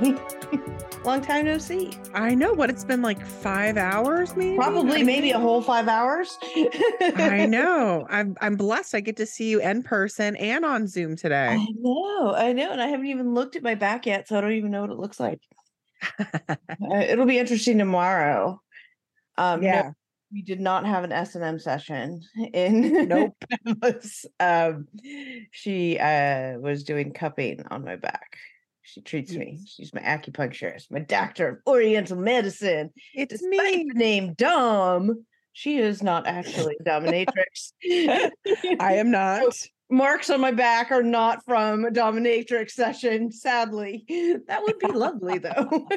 Long time no see. I know what it's been like five hours, maybe. Probably maybe a whole five hours. I know. I'm I'm blessed. I get to see you in person and on Zoom today. I know, I know, and I haven't even looked at my back yet, so I don't even know what it looks like. Uh, it'll be interesting tomorrow. Um, no, yeah. we did not have an S and M session. In Nope. um, she uh was doing cupping on my back. She treats me. She's my acupuncturist, my doctor of Oriental medicine. It's Despite me. the name Dom, she is not actually dominatrix. I am not. marks on my back are not from a dominatrix session sadly that would be lovely though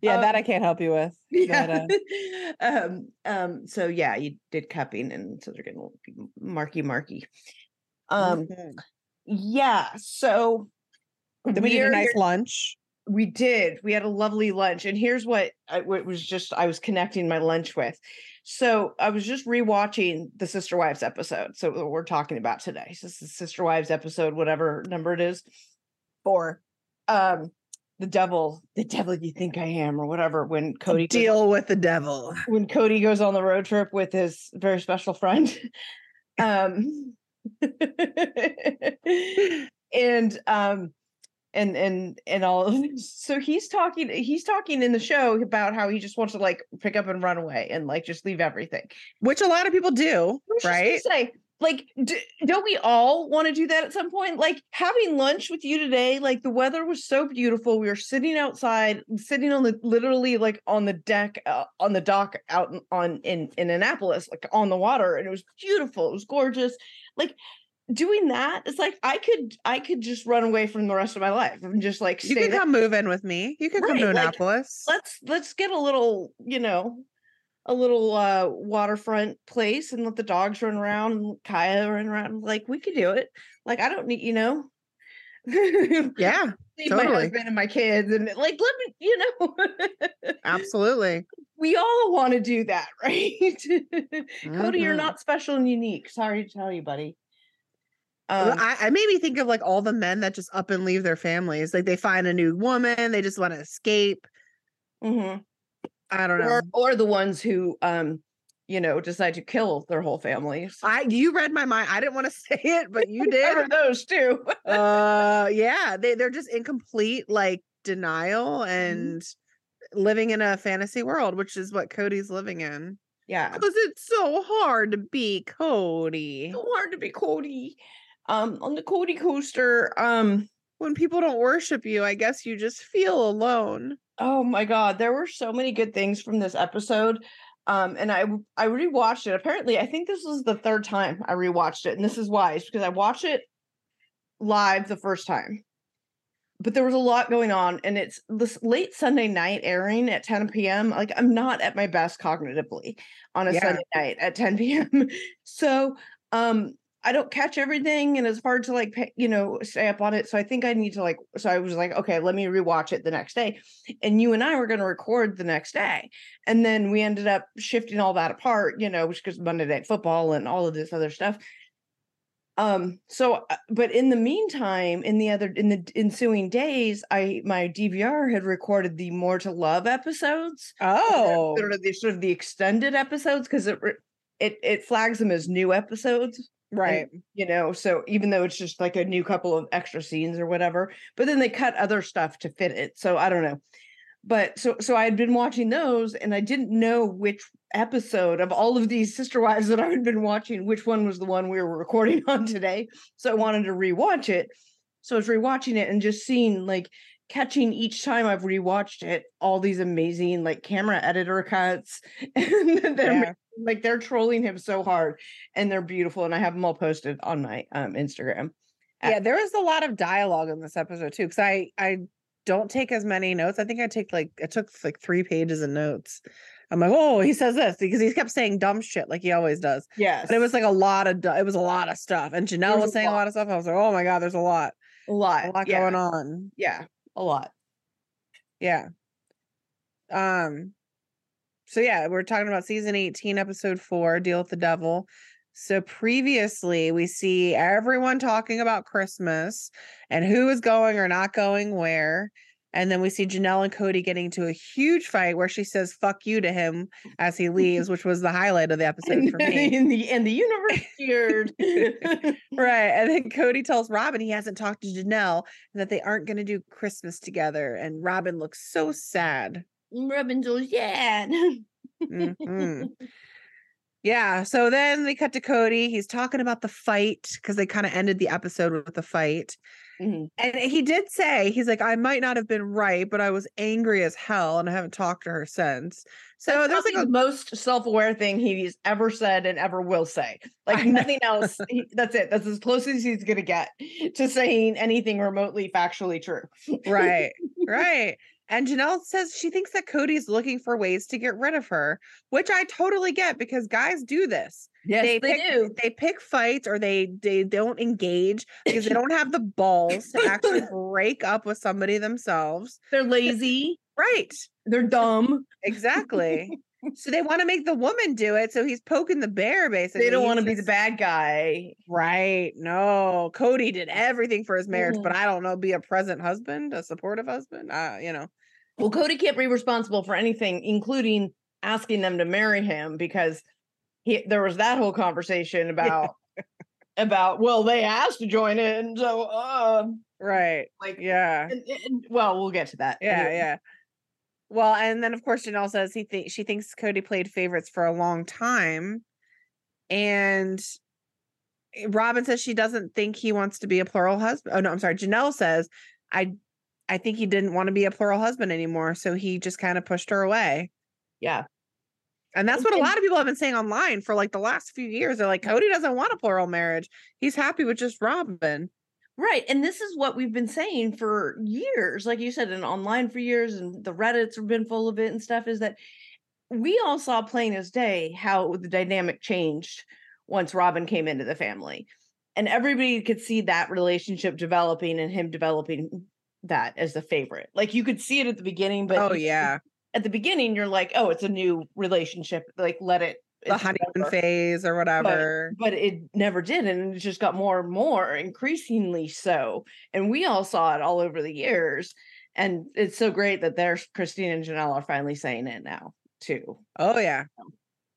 Yeah, Um, that I can't help you with. yeah. But, uh, um um so yeah you did cupping and so they're getting marky marky um mhm. yeah so then we did a nice lunch. we did. We had a lovely lunch and here's what I, what was just i was connecting my lunch with. So i was just rewatching the sister wives episode so we're talking about today. So this is sister wives episode whatever number it is. Four. Um the devil the devil you think i am or whatever when kody goes- Deal with the devil. when kody goes on the road trip with his very special friend. Um and um and and and all so he's talking he's talking in the show about how he just wants to like pick up and run away and like just leave everything Which a lot of people do, right? say like d- don't we all want to do that at some point like having lunch with you today like the weather was so beautiful we were sitting outside sitting on the literally like on the deck uh, on the dock out on in in annapolis like on the water and it was beautiful it was gorgeous like doing that it's like i could i could just run away from the rest of my life and just like You can there. come move in with me. You can come to Right, like, Annapolis. let's let's get a little you know a little uh waterfront place and let the dogs run around and kaya run around like we could do it like i don't need you know yeah, leave my totally. husband and my kids and like let me you know absolutely. we all want to do that right kody you're Mhm. not special and unique sorry to tell you buddy um, I, I made me think of like all the men that just up and leave their families. Like they find a new woman, they just want to escape. mhm. I don't know. or, or the ones who um you know decide to kill their whole families I you read my mind. I didn't want to say it, but you did. those too uh yeah, they they're just in complete like denial Mm-hmm. and living in a fantasy world, which is what Kody's living in. yeah Because it's so hard to be Kody. so hard to be Kody. Um, on the Kody coaster, um, When people don't worship you, I guess you just feel alone. oh my god, there were so many good things from this episode. Um, and I I rewatched it. Apparently, I think this was the third time I rewatched it, and this is why. It's because I watched it live the first time. But there was a lot going on, and it's this late Sunday night airing at 10 p.m. Like I'm not at my best cognitively on a Yeah. Sunday night at 10 p.m. so um I don't catch everything and it's hard to like you know stay up on it. So I think I need to like so I was like, okay, let me rewatch it the next day. And you and I were going to record the next day. And then we ended up shifting all that apart, you know, which because Monday night football and all of this other stuff. Um, so uh, but in the meantime, in the other in the ensuing days, I my DVR had recorded the More to Love episodes Oh. sort of the sort of the extended episodes because it it it flags them as new episodes Right. you know so even though it's just like a new couple of extra scenes or whatever but then they cut other stuff to fit it so i don't know but so so i had been watching those and i didn't know which episode of all of these sister wives that i had been watching which one was the one we were recording on today so i wanted to rewatch it so i was rewatching it and just seeing like catching each time i've rewatched it all these amazing like camera editor cuts and they're Yeah. Like they're trolling him so hard and they're beautiful and i have them all posted on my um instagram Yeah, there was a lot of dialogue in this episode too. Cause I I don't take as many notes. I think I take like I took like three pages of notes. I'm like, oh, he says this because he kept saying dumb shit like he always does. yes But it was like a lot of it was a lot of stuff. And Janelle was was a saying a lot. lot of stuff. I was like, oh my god, there's a lot, a lot a lot yeah, going on. yeah a lot Yeah. Um. So yeah, we're talking about season 18, episode four, Deal with the Devil. So previously, we see everyone talking about Christmas and who is going or not going where. And then we see Janelle and Kody getting into a huge fight where she says "fuck you" to him as he leaves, which was the highlight of the episode for me. and the and the universe cheered. Right. And then Kody tells Robyn he hasn't talked to Janelle and that they aren't going to do Christmas together. And Robyn looks so sad. Robyn goes, yeah. Mhm. Yeah. So then they cut to Kody. He's talking about the fight because they kind of ended the episode with the fight. Mhm. And he did say, he's like, I might not have been right, but I was angry as hell and I haven't talked to her since. So That's there's like a the most self-aware thing he's ever said and ever will say. Like nothing else. he- that's it. That's as close as he's gonna get to saying anything remotely factually true. right, right. And Janelle says she thinks that Kody's looking for ways to get rid of her, which I totally get because guys do this. Yes, they, they, pick, do. They pick fights or they they don't engage because they don't have the balls to actually break up with somebody themselves. They're lazy. Right. They're dumb. Exactly. so they want to make the woman do it. So he's poking the bear basically. They don't want to be the bad guy. Right. No. Kody did everything for his marriage, Mhm. but I don't know, be a present husband, a supportive husband. Uh, you know. Well, Kody can't be responsible for anything, including asking them to marry him, because he there was that whole conversation about about well, they asked to join in, so uh Right. like Yeah. and- and- well, we'll get to that. Yeah, anyway. yeah. Well, and then of course Janelle says he thinks she thinks Kody played favorites for a long time. And Robyn says she doesn't think he wants to be a plural husband. Oh no, I'm sorry. Janelle says, I I think he didn't want to be a plural husband anymore. So he just kind of pushed her away. Yeah. And that's what a lot of people have been saying online for like the last few years. They're like, Kody doesn't want a plural marriage. He's happy with just Robyn. Right. And this is what we've been saying for years, like you said, and online for years, and the Reddits have been full of it and stuff, is that we all saw plain as day how the dynamic changed once Robyn came into the family. And everybody could see that relationship developing and him developing that as the favorite. Like you could see it at the beginning, but oh yeah. at the beginning you're like, oh, it's a new relationship. Like let it The honeymoon whatever phase or whatever. but it never did and it just got more and more increasingly so and we all saw it all over the years and it's so great that there's christine and janelle are finally saying it now too Oh yeah.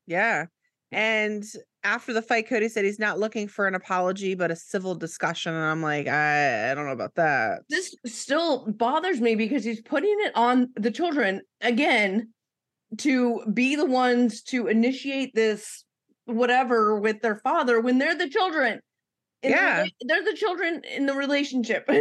Yeah. And after the fight, Kody said he's not looking for an apology, but a civil discussion. And I'm like, I, I don't know about that. this still bothers me because he's putting it on the children again to be the ones to initiate this whatever with their father when they're the children in Yeah. they're the children in the relationship. like,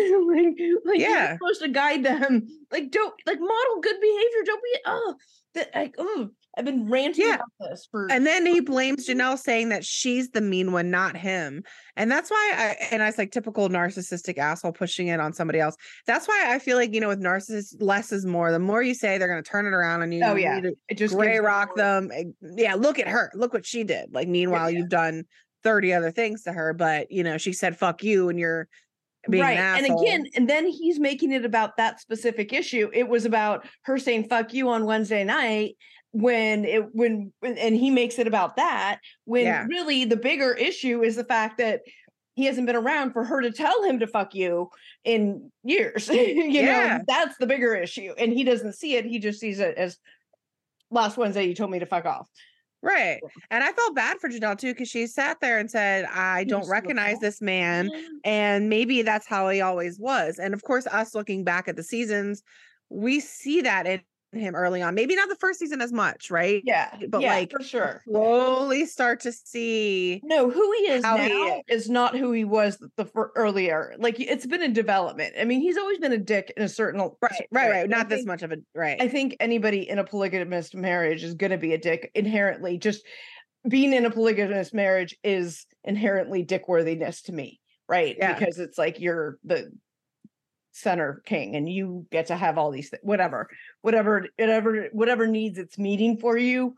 like Yeah. you're supposed to guide them. Like, don't like model good behavior. Don't be oh that like oh I've been ranting Yeah. about this for And then he blames Janelle, saying that she's the mean one, not him. And that's why I and I was like typical narcissistic asshole pushing it on somebody else. That's why I feel like, you know, with narcissists, less is more. The more you say, they're gonna turn it around on you. Oh, yeah. to it just gray rock more- them. eh, Yeah, look at her. Look what she did. Like, meanwhile, yeah. you've done 30 other things to her, but you know, she said fuck you and you're being right. an And again, and then he's making it about that specific issue. It was about her saying fuck you on Wednesday night when it when and he makes it about that when Yeah. really the bigger issue is the fact that he hasn't been around for her to tell him to fuck you in years. you Yeah. know, that's the bigger issue. And he doesn't see it. He just sees it as last Wednesday you told me to fuck off. Right. And I felt bad for Janelle too, because she sat there and said, I don't recognize this man. And maybe that's how he always was. And of course, us looking back at the seasons, we see that in him early on. Maybe not the first season as much, right? Yeah. But, yeah, like, for sure. Slowly start to see. No, who he is now he is not who he was th- the fir- earlier. Like it's been a development. I mean, he's always been a dick in a certain Right, right, right. I Not this think- much of a right. I think anybody in a polygamous marriage is going to be a dick inherently. Just being in a polygamous marriage is inherently dick worthiness to me, right? Yeah. Because it's like you're the center king and you get to have all these thi- whatever whatever whatever whatever needs its meeting for you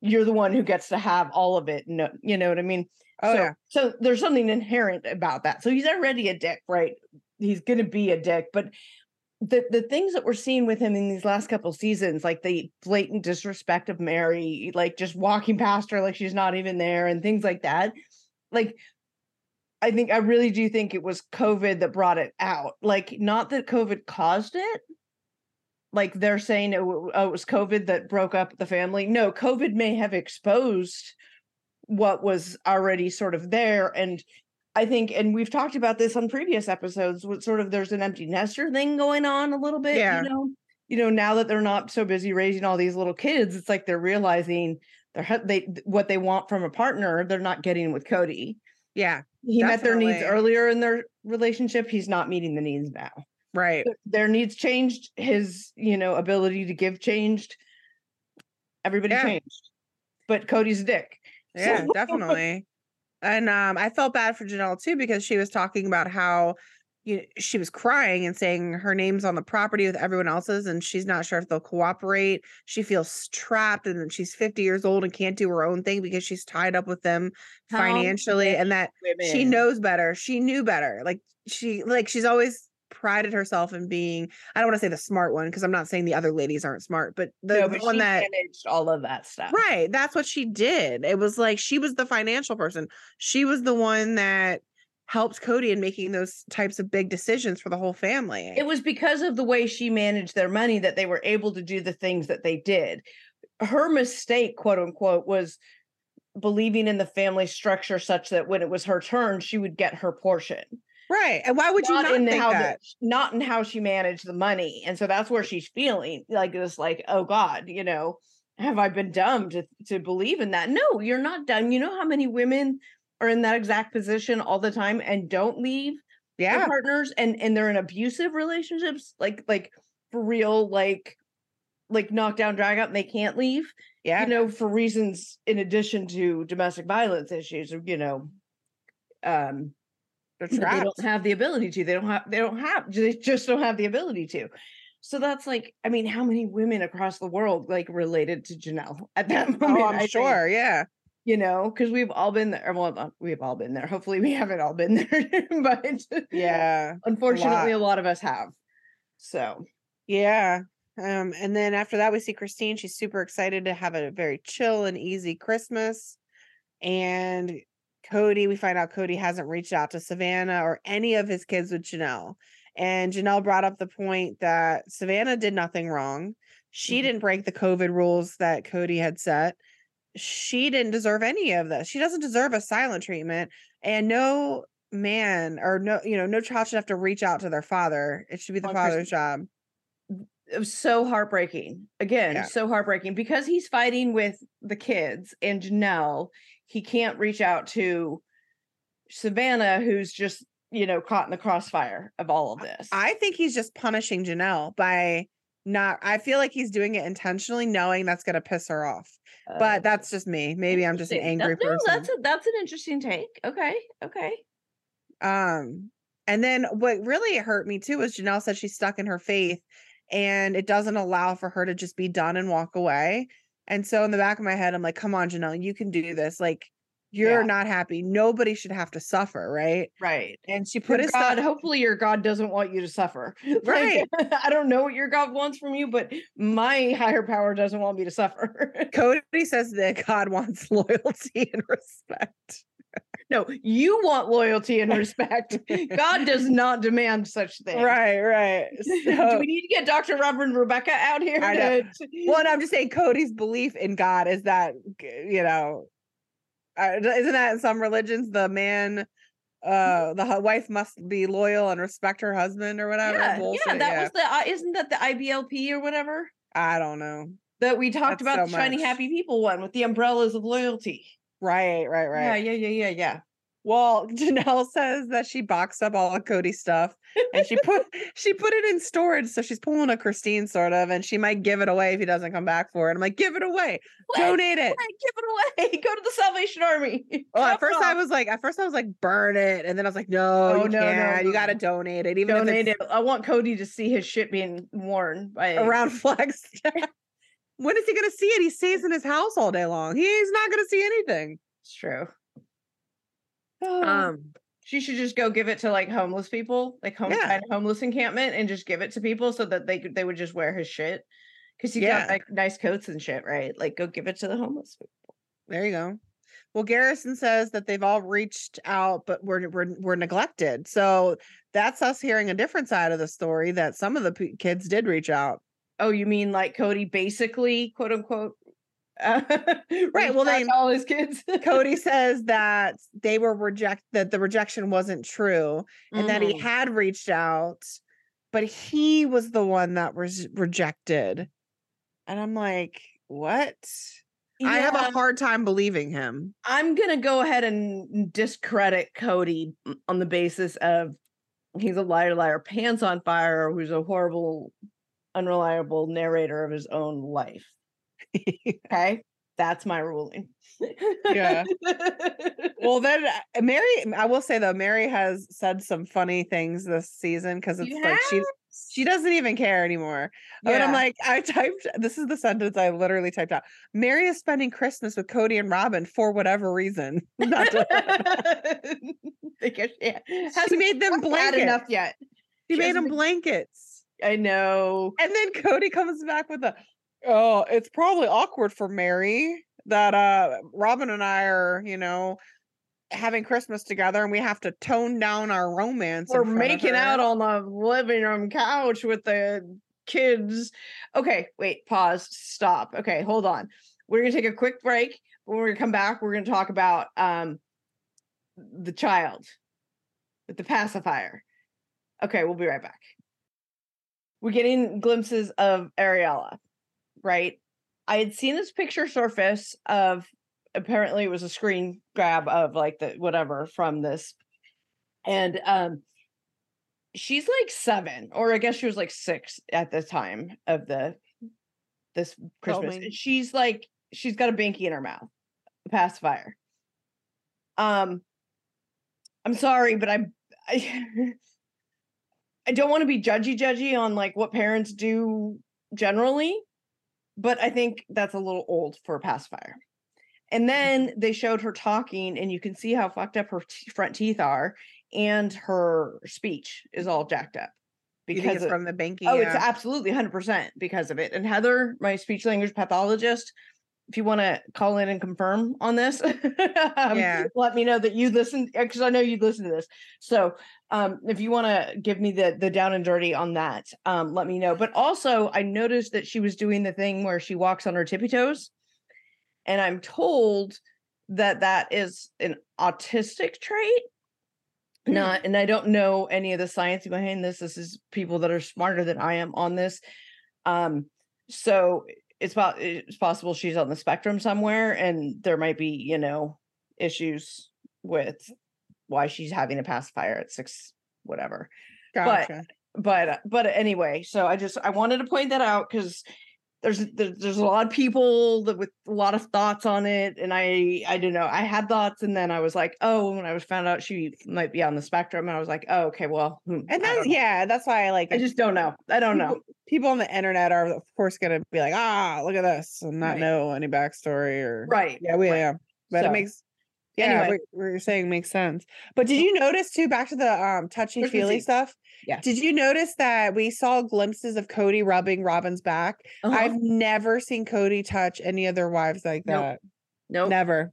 you're the one who gets to have all of it no you know what i mean oh so, yeah. so there's something inherent about that. So he's already a dick, right? He's going to be a dick, but the the things that we're seeing with him in these last couple seasons, like the blatant disrespect of Mary, like just walking past her like she's not even there, and things like that, like. I think I really do think it was COVID that brought it out. Like, not that COVID caused it, like they're saying it, w- oh, it was COVID that broke up the family. No, COVID may have exposed what was already sort of there. And I think, and we've talked about this on previous episodes, with sort of there's an empty nester thing going on a little bit, Yeah. you know. You know, now that they're not so busy raising all these little kids, it's like they're realizing they're they what they want from a partner, they're not getting with Kody. Yeah. He met their needs earlier in their relationship. He's not meeting the needs now Right. their needs changed his you know ability to give changed everybody Yeah. changed but kody's a dick Yeah, So- definitely. And um, I felt bad for Janelle too because she was talking about how you know, she was crying and saying her name's on the property with everyone else's, and she's not sure if they'll cooperate. She feels trapped, and that she's 50 years old and can't do her own thing because she's tied up with them How financially, and that she knows better. She knew better. Like she, like she's always prided herself in being. I don't want to say the smart one because I'm not saying the other ladies aren't smart, but the, no, but one that managed all of that stuff Right. That's what she did. It was like she was the financial person. She was the one that helped Kody in making those types of big decisions for the whole family. it was because of the way she managed their money that they were able to do the things that they did her mistake quote unquote was believing in the family structure such that when it was her turn she would get her portion right. And why would you not in think how the- not in how she managed the money and so that's where she's feeling like this like oh god you know have i been dumb to to believe in that no you're not dumb you know how many women are in that exact position all the time and don't leave their yeah. partners and and they're in abusive relationships like like for real like like knock down drag out and they can't leave Yeah. you know for reasons in addition to domestic violence issues or you know um they don't have the ability to. They don't have. They don't have. They just don't have the ability to. So that's like, I mean, how many women across the world like related to Janelle at that moment? Oh, I'm I think, sure. Yeah. You know, because we've all been there. Well, we've all been there. Hopefully, we haven't all been there, but Yeah. unfortunately, a lot of us have. So Yeah. Um, and then after that, we see Christine. She's super excited to have a very chill and easy Christmas. And Kody, we find out Kody hasn't reached out to Savannah or any of his kids with Janelle. And Janelle brought up the point that Savannah did nothing wrong. She Mhm. didn't break the COVID rules that Kody had set. She didn't deserve any of this. She doesn't deserve a silent treatment. And no man or no, you know, no child should have to reach out to their father. It should be the On Christmas father's job. it was so heartbreaking. Again, Yeah. so heartbreaking because he's fighting with the kids and Janelle. He can't reach out to Savannah, who's just you know caught in the crossfire of all of this. I think he's just punishing Janelle by not I feel like he's doing it intentionally knowing that's going to piss her off. Uh, But that's just me. Maybe I'm just an angry That- no, that's a, that's an interesting take. Okay, okay. Um, and then what really hurt me too was Janelle said she's stuck in her faith and it doesn't allow for her to just be done and walk away. And so in the back of my head, I'm like, come on, Janelle, you can do this. Like, you're Yeah. not happy. Nobody should have to suffer, right? Right. And she Your put his God, stuff. hopefully your God doesn't want you to suffer. Like, Right. I don't know what your God wants from you, but my higher power doesn't want me to suffer. Kody says that God wants loyalty and respect. no, you want loyalty and respect. God does not demand such things. Right, right. Do we need to get Dr. Reverend Rebecca out here? To- well, and I'm just saying Kody's belief in God is that you know, isn't that in some religions the man, uh, the wife must be loyal and respect her husband or whatever. yeah, yeah, that yeah. was the uh, isn't that the IBLP or whatever I don't know. that we talked That's about so the shiny much. happy people one with the umbrellas of loyalty. Right, right, right. Yeah, yeah, yeah, yeah, yeah. Well, Janelle says that she boxed up all of Kody's stuff and she put she put it in storage. So she's pulling a Christine sort of, and she might give it away if he doesn't come back for it. I'm like, give it away, What? donate it. Give it away. Go to the Salvation Army. Well, at first I was like, at first I was like, burn it, and then I was like, no, Oh, you no, no, can't. You got to donate it, even donate if it. I want Kody to see his shit being worn by around Flagstaff. when is he going to see it? He stays in his house all day long. He's not going to see anything. It's true. Um, Um, she should just go give it to like homeless people, like home Yeah. kind of homeless encampment, and just give it to people so that they could they would just wear his shit because he Yeah. got like nice coats and shit, right? Like go give it to the homeless. people. there you go. Well, Garrison says that they've all reached out, but we're we're we're neglected. So that's us hearing a different side of the story that some of the p- kids did reach out. Oh, you mean like Kody basically, quote unquote, uh, Right, well, then- all his kids. Kody says that they were reject that the rejection wasn't true and that he Mhm. had reached out, but he was the one that was rejected. And I'm like, what? I have a hard time believing him. I'm gonna go ahead and discredit Kody on the basis of he's a liar, liar, pants on fire, who's a horrible, unreliable narrator of his own life. Okay, that's my ruling. Yeah. well, then uh, Mary, I will say though, Mary has said some funny things this season because it's She like she has? she doesn't even care anymore. But I'm like, I typed this is the sentence I literally typed out. Mary is spending Christmas with Kody and Robyn for whatever reason. Not to- because yeah, she made them blankets. enough yet. She she made them been- blankets. I know. And then Kody comes back with a oh, it's probably awkward for Mary that uh Robyn and I are, you know, having Christmas together and we have to tone down our romance. We're making out on the living room couch with the kids. Okay, wait, pause, stop. Okay, hold on. We're gonna take a quick break. When we come back, we're gonna talk about um the child with the pacifier. Okay, we'll be right back. We're getting glimpses of Ariella, right? I had seen this picture surface of apparently it was a screen grab of like the whatever from this. And um she's like seven, or I guess she was like six at the time of the this Christmas. And she's like, she's got a binky in her mouth, a pacifier. Um, I'm sorry, but I, I, I don't want to be judgy, judgy on like what parents do generally, but I think that's a little old for a pacifier. And mm-hmm. then they showed her talking, and you can see how fucked up her t- front teeth are, and her speech is all jacked up because of- from the banking. Oh, it's absolutely 100% because of it. And Heather, my speech language pathologist, if you want to call in and confirm on this, um, Yeah. let me know that you listen because I know you listen to this. So, um, if you want to give me the the down and dirty on that, um, let me know. But also, I noticed that she was doing the thing where she walks on her tippy toes, and I'm told that that is an autistic trait. Hmm. Not, and I don't know any of the science behind this. This is people that are smarter than I am on this. Um, so it's about it's possible she's on the spectrum somewhere, and there might be, you know, issues with why she's having a pacifier at six, whatever Gotcha. but uh, but anyway so i just i wanted to point that out because there's there's a lot of people that with a lot of thoughts on it and i i don't know i had thoughts and then i was like oh when i was found out she might be on the spectrum and i was like oh okay well hmm, and then yeah, that's why I like I just don't know i don't know people, on the internet are of course gonna be like, ah, look at this and not Right. know any backstory or right Yeah, we right. yeah. But So, it makes yeah, anyway. what, what you're saying makes sense. But did you notice too, back to the um touchy feely stuff? Yeah. Did you notice that we saw glimpses of Kody rubbing Robyn's back? uh-huh. I've never seen Kody touch any of their wives like that. nope. Never.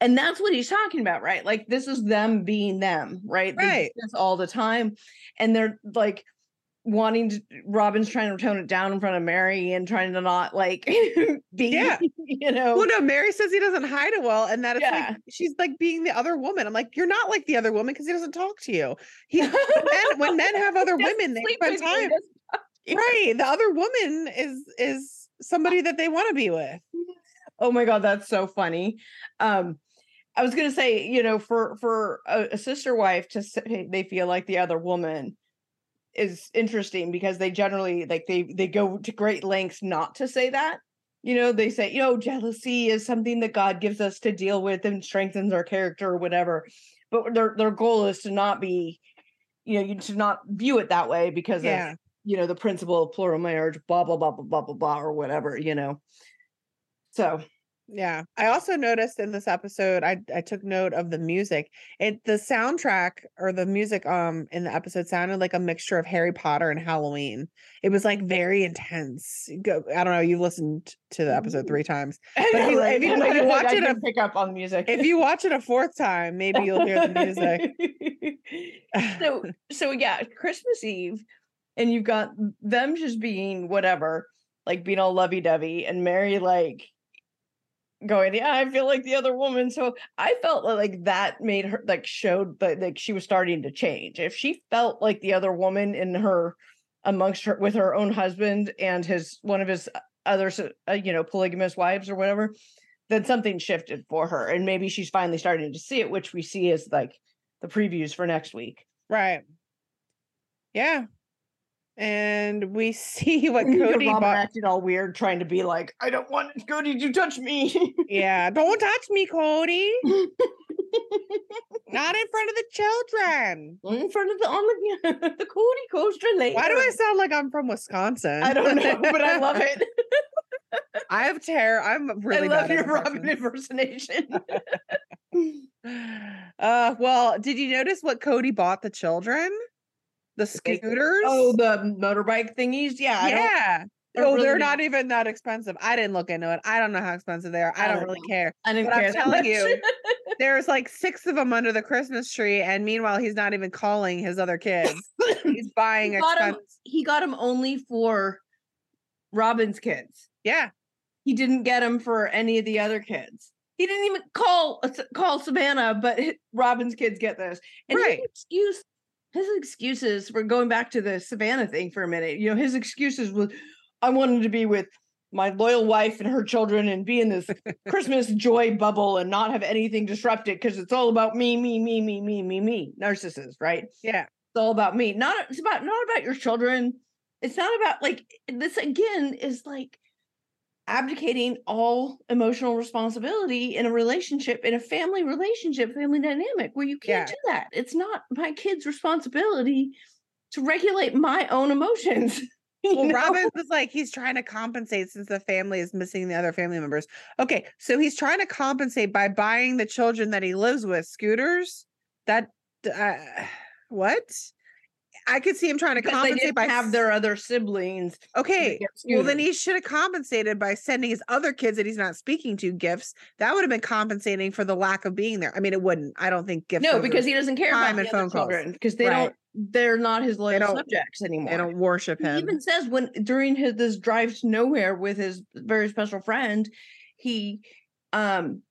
and that's what he's talking about right like this is them being them right They Right. this all the time and they're like wanting to robyn's trying to tone it down in front of mary and trying to not like be Yeah. you know Well, no, Mary says he doesn't hide it well, and that it's Yeah. like she's like being the other woman. I'm like, you're not like the other woman because he doesn't talk to you. He when men, when men have other women, they spend with you, he time. doesn't talk to you. Right. The other woman is is somebody that they want to be with. oh my god that's so funny um i was gonna say you know for for a, a sister wife to say they feel like the other woman is interesting because they generally like they they go to great lengths not to say that. You know they say you know jealousy is something that god gives us to deal with and strengthens our character or whatever. But their their goal is to not be you know you to not view it that way because Yeah. of you know the principle of plural marriage blah blah blah blah blah blah blah or whatever you know? So Yeah. I also noticed in this episode, I I took note of the music. It the soundtrack or the music um in the episode sounded like a mixture of Harry Potter and Halloween. It was like very intense. Go, I don't know. You've listened to the episode three times. But if you- if you- if you watch it a- pick up on music. If you watch it a fourth time, maybe you'll hear the music. so so yeah, Christmas Eve and you've got them just being whatever, like being all lovey dovey, and Mary like going, yeah, I feel like the other woman. So I felt like that made her like showed that like she was starting to change. If she felt like the other woman in her amongst her with her own husband and his one of his other uh, you know polygamous wives or whatever, then something shifted for her, and maybe she's finally starting to see it, which we see as like the previews for next week. Right. Yeah. And we see what Kody Robyn bought. acted all weird, trying to be like, "I don't want Kody to touch me." Yeah, don't touch me, Kody. Not in front of the children. in front of the on the the Kody coaster later. Why do I sound like I'm from Wisconsin? I don't know, but I love it. I have terror. I'm really I love your Robyn impersonation. Uh, well, did you notice what Kody bought the children? The scooters. oh, the motorbike thingies. Yeah, yeah. don't Oh, really they're not even that expensive. I didn't look into it. I don't know how expensive they are. I, I don't, don't really know. care. I didn't But I'm telling you, There's like six of them under the Christmas tree, and meanwhile, he's not even calling his other kids. He's buying he got him. He got him only for Robyn's kids. Yeah, He didn't get him for any of the other kids. He didn't even call uh, call Savannah, but Robyn's kids get this. And Right. his excuse, his excuses for going back to the Savannah thing for a minute. You know, his excuses was, I wanted to be with my loyal wife and her children and be in this Christmas joy bubble and not have anything disrupted because it's all about me, me, me, me, me, me, me. Narcissist, right? yeah, it's all about me. Not it's about not about your children. It's not about like this again is like abdicating all emotional responsibility in a relationship, in a family relationship, family dynamic where you can't Yeah. do that. It's not my kid's responsibility to regulate my own emotions. Well, know? Robyn was like, he's trying to compensate since the family is missing the other family members. Okay, so he's trying to compensate by buying the children that he lives with scooters. That, uh, what? I could see him trying to because compensate by have their other siblings. Okay, well then he should have compensated by sending his other kids that he's not speaking to gifts. That would have been compensating for the lack of being there. I mean, it wouldn't. I don't think gifts. no, because he doesn't care time about and phone other calls. children because they Right. don't. They're not his loyal subjects anymore. they don't worship him. He even says when during his this drive to nowhere with his very special friend, he um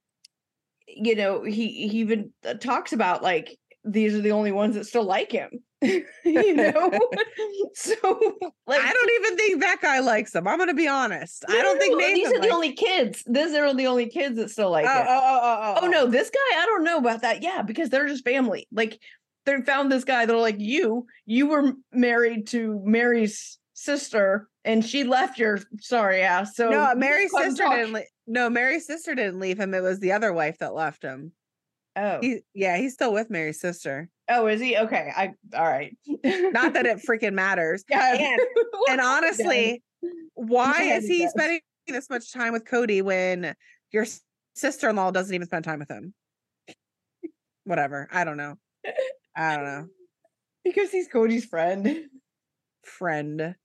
you know, he he even uh, talks about like these are the only ones that still like him. you know? so like I don't even think that guy likes them I'm going to be honest. I don't think no, Nathan these are the likes- only kids. These are the only kids that still like Oh, him. oh, oh, oh, oh, oh no, oh. this guy, I don't know about that. Yeah, because they're just family. Like they found this guy. They're like, you, you were married to Mary's sister, and she left your sorry ass. So no, Mary's sister didn't. Le- no, Mary's sister didn't leave him. It was the other wife that left him. Oh, He, yeah, he's still with Mary's sister. oh, is he? Okay, I all right. Not that it freaking matters. yeah. And, and honestly, why head is he does. spending this much time with Kody when your sister-in-law doesn't even spend time with him? Whatever. I don't know. I don't know. because he's Kody's friend. Friend.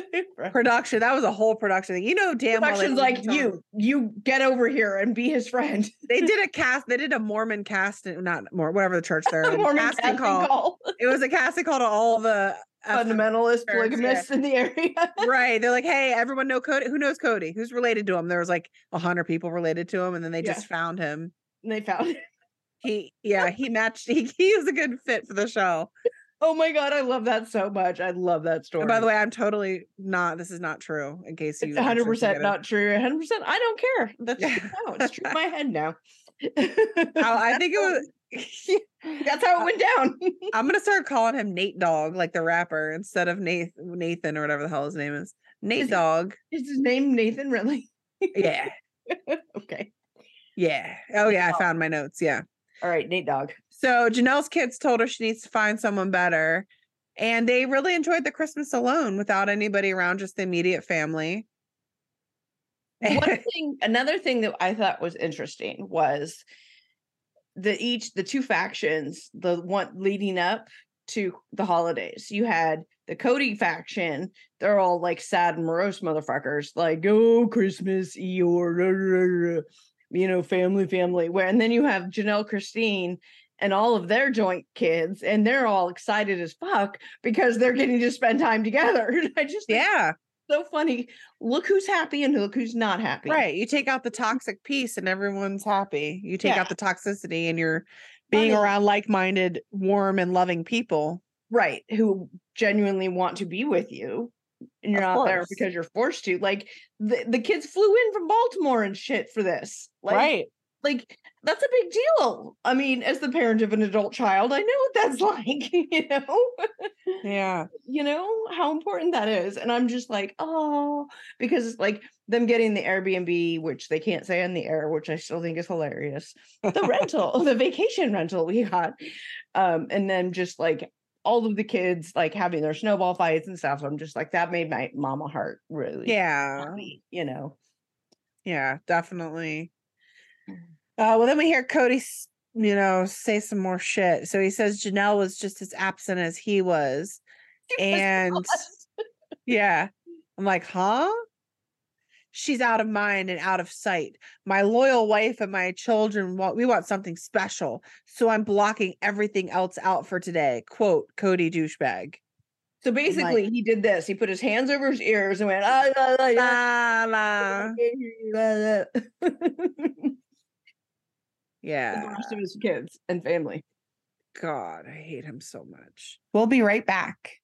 Production. That was a whole production thing. You know damn Production's didn't like you, you get over here and be his friend. They did a cast. They did a Mormon cast, not more, whatever the church they're in. Mormon casting casting call. call. It was a casting call to all the Fundamentalist Church, yeah. polygamists in the area. right. They're like, hey, everyone know Kody. Who knows Kody? Who's related to him? There was like a hundred people related to him, and then they Yeah. just found him. and they found it. He, yeah, he matched. He, he is a good fit for the show. Oh my god, I love that so much. I love that story. And by the way, I'm totally not. This is not true. In case you, it's 100 percent not true. 100. percent I don't care. That's Yeah. true. It's true in my head now. I, I think it was. That's how it went down. I'm gonna start calling him Nate Dogg, like the rapper, instead of Nathan, Nathan or whatever the hell his name is. Nate Is- Dog. Is his name Nathan really? Yeah, okay. yeah. Oh yeah, I found my notes. Yeah. All right, Nate Dogg. So Janelle's kids told her she needs to find someone better. And they really enjoyed the Christmas alone without anybody around, just the immediate family. One thing, another thing that I thought was interesting was the each the two factions, the one leading up to the holidays. You had the Cody faction, they're all like sad and morose motherfuckers, like, oh, Christmas, Eeyore, rah, rah, rah," you know, family, family. Where and then you have Janelle Christine and all of their joint kids, and they're all excited as fuck because they're getting to spend time together. I just Yeah. so funny. Look who's happy and look who's not happy. Right. You take out the toxic piece and everyone's happy. You take Yeah. out the toxicity and you're being Funny. around like minded, warm, and loving people. Right. Who genuinely want to be with you. And you're Of not there because you're forced to. Like the, the kids flew in from Baltimore and shit for this. Like, right. like that's a big deal. I mean, as the parent of an adult child, I know what that's like, you know. Yeah. you know how important that is. And I'm just like, oh, because it's like them getting the Airbnb, which they can't say on the air, which I still think is hilarious. The rental, the vacation rental we got. Um, and then just like all of the kids like having their snowball fights and stuff. I'm just like, that made my mama heart really Yeah. happy, you know. Yeah. Definitely. Uh, well, then we hear Kody, you know, say some more shit. So he says Janelle was just as absent as he was. And yeah, I'm like, huh? She's out of mind and out of sight. My loyal wife and my children want we want something special. So I'm blocking everything else out for today. Quote Kody douchebag. So basically, he did this. He put his hands over his ears and went, ah, la, la, La, la. la, la," with the rest of his kids and family. God, I hate him so much. We'll be right back.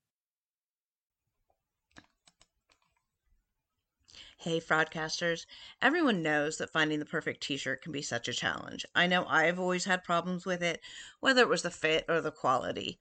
Hey, fraudcasters. Everyone knows that finding the perfect t shirt can be such a challenge. I know I've always had problems with it, whether it was the fit or the quality.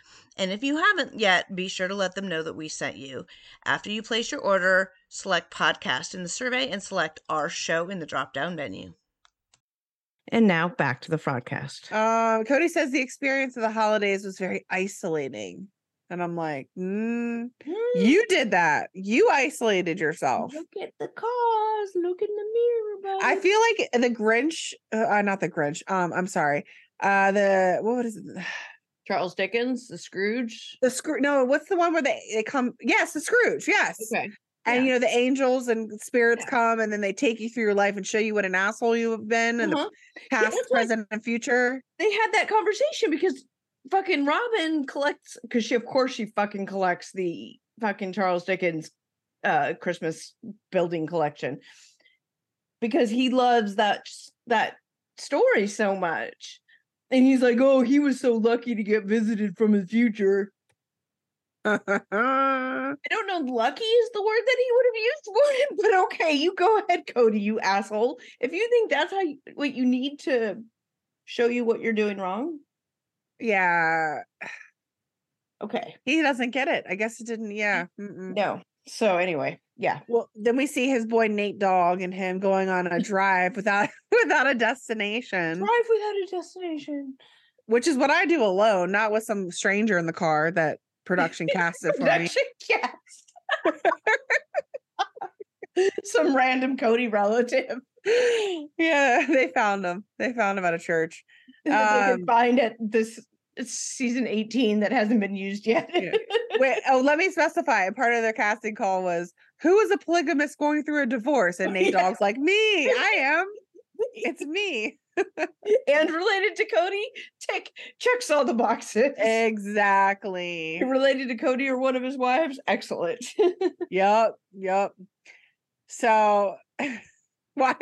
And if you haven't yet, be sure to let them know that we sent you. After you place your order, select podcast in the survey and select our show in the drop down menu. And now back to the broadcast. Um, Kody says the experience of the holidays was very isolating. And I'm like, mm, you did that. You isolated yourself. Look at the cars. Look in the mirror. I feel like the Grinch, uh, uh, not the Grinch. Um, I'm sorry. Uh, the what is it? Charles Dickens, the Scrooge. The Scrooge. No, what's the one where they they come? Yes, the Scrooge. Yes. Okay. And yeah. you know the angels and spirits Yeah. come and then they take you through your life and show you what an asshole you have been and Uh-huh. the past, like- present, and future. They had that conversation because fucking Robyn collects because she of course she fucking collects the fucking Charles Dickens uh Christmas building collection because he loves that that story so much. And he's like, "Oh, he was so lucky to get visited from his future." I don't know, lucky is the word that he would have used for but okay, you go ahead, Kody, you asshole. If you think that's how you, what you need to show you what you're doing wrong, yeah, okay, he doesn't get it. I guess it didn't. Yeah. mm-mm. no. So anyway, yeah, Well, then we see his boy Nate Dogg and him going on a drive without without a destination, drive without a destination. which is what I do alone, not with some stranger in the car that production cast it for me. Production cast. Some random Kody relative yeah, they found him. They found him at a church. they Um, can find at this season 18 that hasn't been used yet. Yeah. Wait, oh, let me specify. Part of their casting call was who is a polygamist going through a divorce? And Nate Yeah. Dogg's like, me, I am. It's me. and related to Kody, tick, checks all the boxes. exactly. related to Kody or one of his wives, excellent. Yep. Yep. So why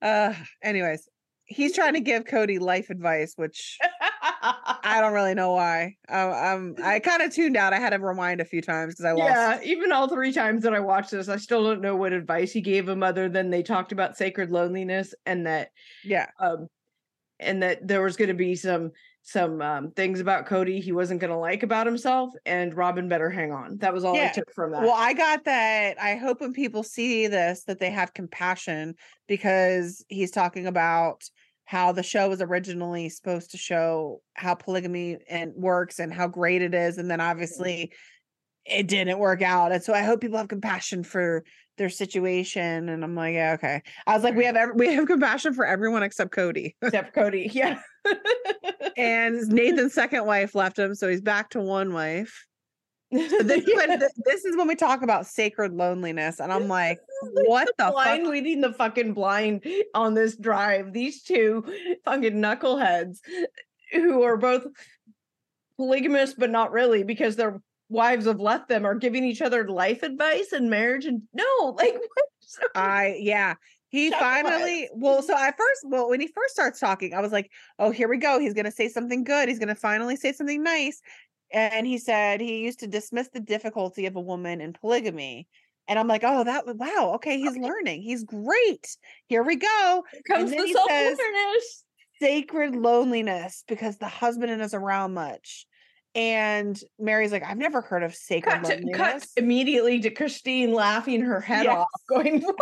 uh anyways, he's trying to give Kody life advice, which I don't really know why. I, um, I kind of tuned out. I had to rewind a few times because I lost. yeah, even all three times that I watched this, I still don't know what advice he gave him other than they talked about sacred loneliness and that Yeah. um and that there was going to be some some um things about Kody he wasn't going to like about himself and Robyn better hang on. That was all I took from that. Well, I got that. I hope when people see this that they have compassion because he's talking about how the show was originally supposed to show how polygamy and works and how great it is and then mm-hmm. obviously it didn't work out. And so I hope people have compassion for their situation and I'm like, yeah, okay. I was like we have ev- we have compassion for everyone except Kody. Except Kody. Yeah. and Nathan's second wife left him so he's back to one wife. But then- but th- this is when we talk about sacred loneliness and I'm like what the blind fuck? leading the fucking blind on this drive. These two fucking knuckleheads who are both polygamous, but not really because their wives have left them are giving each other life advice and marriage. And no, like, I yeah. He Shut finally well, so at first, well, when he first starts talking, I was like, oh, here we go. He's gonna say something good. He's gonna finally say something nice. And he said he used to dismiss the difficulty of a woman in polygamy. And I'm like, oh, that wow, okay, he's learning. He's great. Here we go. Here comes the he self-awareness Sacred loneliness because the husband isn't around much. And Meri's like, I've never heard of sacred Cut, loneliness. cut immediately to Christine laughing her head Yes. off, going, What?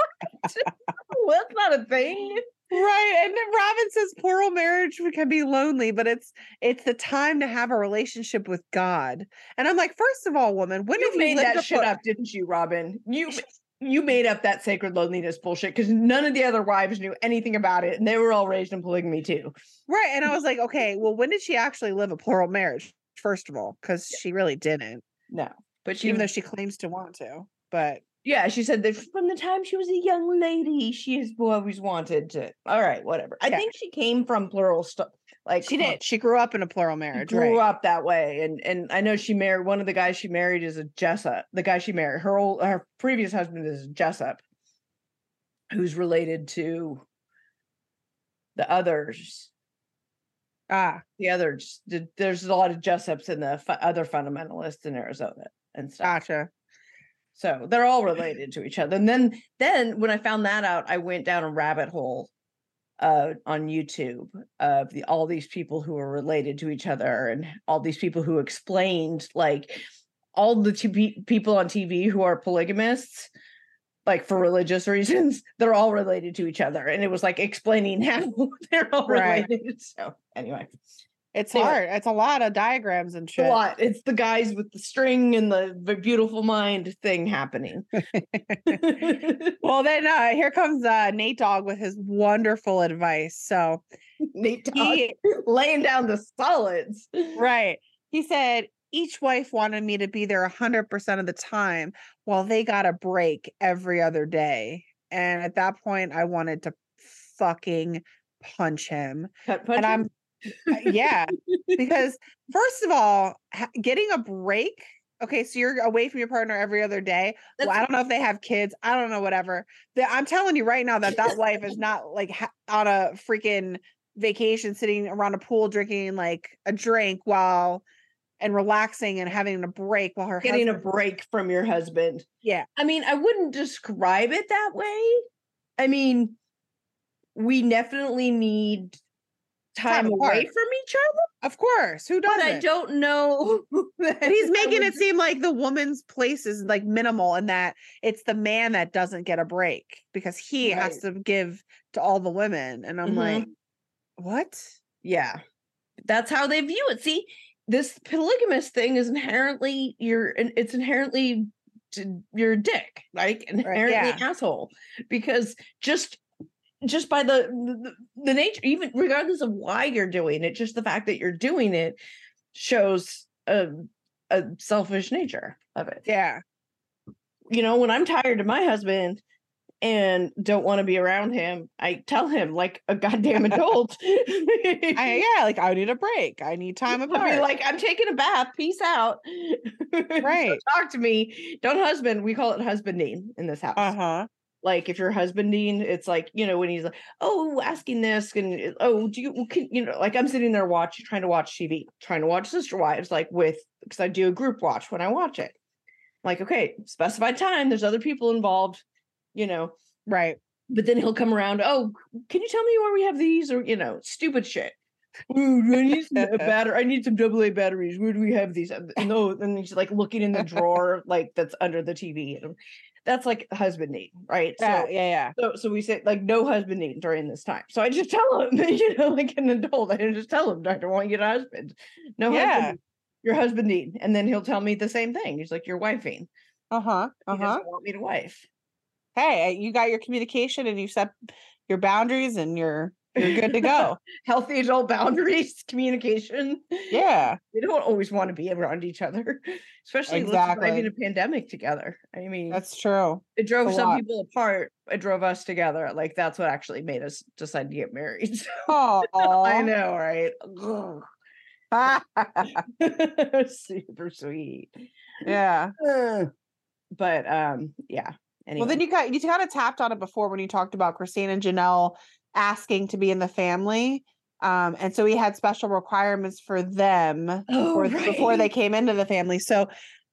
well, that's not a thing. Right. And then Robyn says plural marriage can be lonely, but it's it's the time to have a relationship with God. And I'm like, first of all, woman, when You you made lived that shit up, didn't you, Robyn? You you made up that sacred loneliness bullshit because none of the other wives knew anything about it, and they were all raised in polygamy too. Right. And I was like, okay, well, when did she actually live a plural marriage? First of all, because she really didn't, No, but she, even though she claims to want to. But yeah, she said that from the time she was a young lady, she has always wanted to. All right, whatever. I Yeah. think she came from plural stuff. Like she did. She grew up in a plural marriage. grew Right. up that way, and and I know she married one of the guys she married is a Jessop. The guy she married, her old her previous husband is Jessop, who's related to the others. Ah, The others, there's a lot of Jessops in the other fundamentalists in Arizona and stuff. gotcha. So they're all related to each other. And then then when I found that out, I went down a rabbit hole uh on YouTube of the all these people who are related to each other and all these people who explained like all the TV people on TV who are polygamists like for religious reasons they're all related to each other and it was like explaining how they're all Right. related so anyway It's hard. It's a lot of diagrams and it's shit. a lot it's the guys with the string and the, beautiful mind thing happening Well, then uh, here comes uh, Nate Dogg with his wonderful advice. So Nate Dogg he, laying down the solids. right, he said each wife wanted me to be there hundred percent of the time, while they got a break every other day. And at that point, I wanted to fucking punch him. Cut And I'm, uh, Uh, yeah, because first of all, getting a break. Okay, so you're away from your partner every other day. Well, I don't know if they have kids. I don't know, whatever. I'm telling you right now that that wife is not like on a freaking vacation, sitting around a pool drinking like a drink while and relaxing and having a break while her getting a break from your husband. Yeah. I mean, I wouldn't describe it that way. I mean, we definitely need time, Time away from each other, Of course, who doesn't? I don't know. He's making it seem like the woman's place is like minimal and that it's the man that doesn't get a break because he has to give to all the women. And I'm Mhm. like, what? Yeah. That's how they view it. See, this polygamous thing is inherently you're it's inherently you're a dick, like inherently yeah. asshole. Because just just by the, the the nature, even regardless of why you're doing it, just the fact that you're doing it shows a a selfish nature of it Yeah. you know, when I'm tired of my husband and don't want to be around him, I tell him like a goddamn adult. I, yeah, like I need a break. I need time apart. like, I'm taking a bath. Peace out. Right. talk to me. Don't husband. We call it husbanding in this house. uh huh. Like if you're husbanding, it's like, you know, when he's like, oh, asking this and oh, do you can you know, like I'm sitting there watching, trying to watch TV, trying to watch Sister Wives, like with because I do a group watch when I watch it. Like, okay, specified time, there's other people involved, you know, Right. but then he'll come around, oh, can you tell me where we have these? Or, you know, stupid shit. Ooh, I need some uh, batter. I need some double A batteries. Where do we have these? Uh, No, and he's like looking in the drawer, like that's under the TV. And that's like husbanding, right? Yeah. So, yeah. Yeah. so, so we say like no husbanding during this time. So I just tell him, you know, like an adult, I just tell him, don't want you to husband. No Yeah. husbanding. You're husbanding. And then he'll tell me the same thing. He's like, you're wifing. Uh huh. Uh huh. want me to wife. Hey, you got your communication and you set your boundaries and you're you're good to go. Healthy adult boundaries, communication. yeah. They don't always want to be around each other, especially Exactly. a pandemic together. I mean, That's true. it drove a some lot. people apart. It drove us together. Like that's what actually made us decide to get married. Oh, I know, right? Super sweet. yeah. But um, yeah. Anyway. Well, then you got you kind of tapped on it before when you talked about Christine and Janelle asking to be in the family. Um, and so we had special requirements for them oh, or before they came into the family. So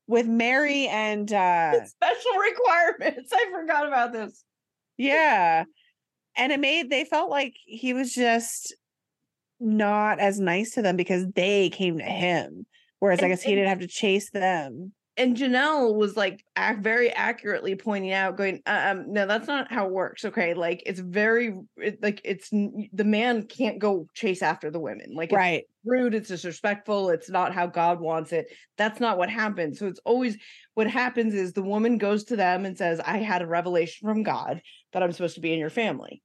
with Meri and uh special requirements. I forgot about this. yeah. And it made they felt like he was just not as nice to them because they came to him. Whereas I guess he and- didn't have to chase them. And Janelle was like ac- very accurately pointing out, going, "Uh, um, no, that's not how it works. Okay, like it's very it, like it's the man can't go chase after the women. Like it's Right. rude, it's disrespectful, it's not how God wants it. That's not what happens. So it's always what happens is the woman goes to them and says, I had a revelation from God that I'm supposed to be in your family.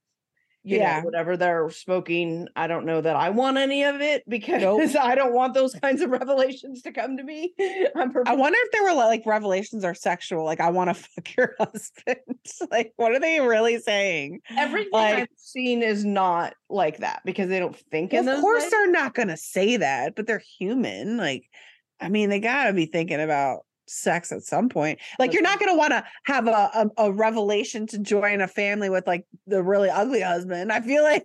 You know, Yeah. whatever they're smoking, I don't know that I want any of it because I don't want those kinds of revelations to come to me. I'm I wonder if there were like revelations are sexual. Like, I want to fuck your husband. like, what are they really saying? Everything like- I've seen is not like that because they don't think in Of course, ways. they're not going to say that, but they're human. Like, I mean, they got to be thinking about sex at some point. Like, you're not going to want to have a, a a revelation to join a family with like the really ugly husband. I feel like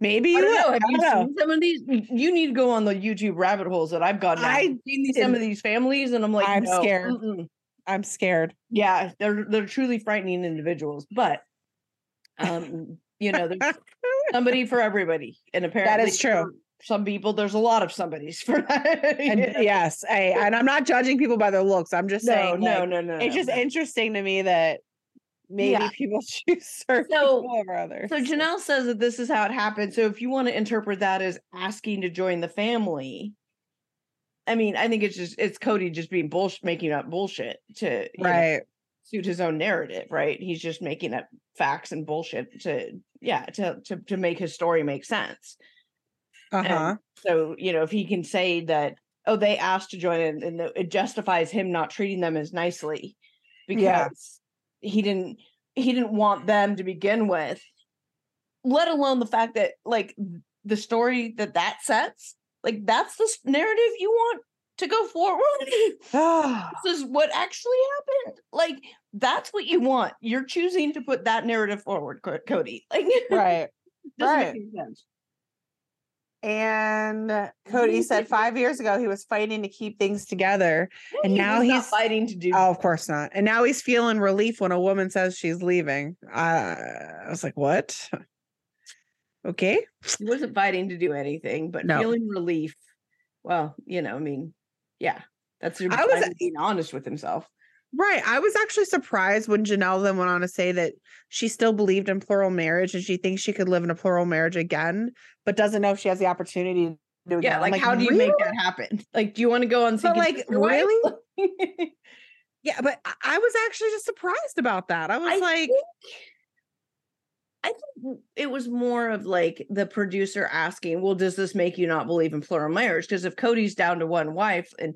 maybe you know. will. Have you know. seen some of these? You need to go on the YouTube rabbit holes that I've gone down. I've seen these, some of these families, and I'm like, I'm no, scared. mm-mm. I'm scared. Yeah, they're they're truly frightening individuals, but um, you know, there's somebody for everybody, and apparently that is true. Some people, there's a lot of somebody's for that. And yes, I, and I'm not judging people by their looks. I'm just no, saying, no, like, no, no, it's no, just no. interesting to me that maybe Yeah. people choose certain So- people over others. So Janelle says that this is how it happened. So if you want to interpret that as asking to join the family, I mean, I think it's just it's Kody just being bullshit, making up bullshit to you know, right. suit his own narrative, right? He's just making up facts and bullshit to yeah to to to make his story make sense. Uh And huh. So you know if he can say that oh they asked to join in and it justifies him not treating them as nicely because Yeah. he didn't he didn't want them to begin with let alone the fact that like the story that that sets like that's the narrative you want to go forward this is what actually happened like that's what you want you're choosing to put that narrative forward kody like right. doesn't right. Make any sense And Kody said five years ago he was fighting to keep things together. And He now he's- fighting to do Oh, of course not. And now he's feeling relief when a woman says she's leaving. Uh, I was like, what? okay. he wasn't fighting to do anything but No. feeling relief well you know i mean yeah that's your I was- being honest with himself Right. I was actually surprised when Janelle then went on to say that she still believed in plural marriage and she thinks she could live in a plural marriage again, but doesn't know if she has the opportunity to do it yeah again. like, how do you make that happen like do you want to go on But, like, really? Yeah, but I- I was actually just surprised about that. I was I like, think- I think it was more of like the producer asking, well, does this make you not believe in plural marriage? Because if Kody's down to one wife and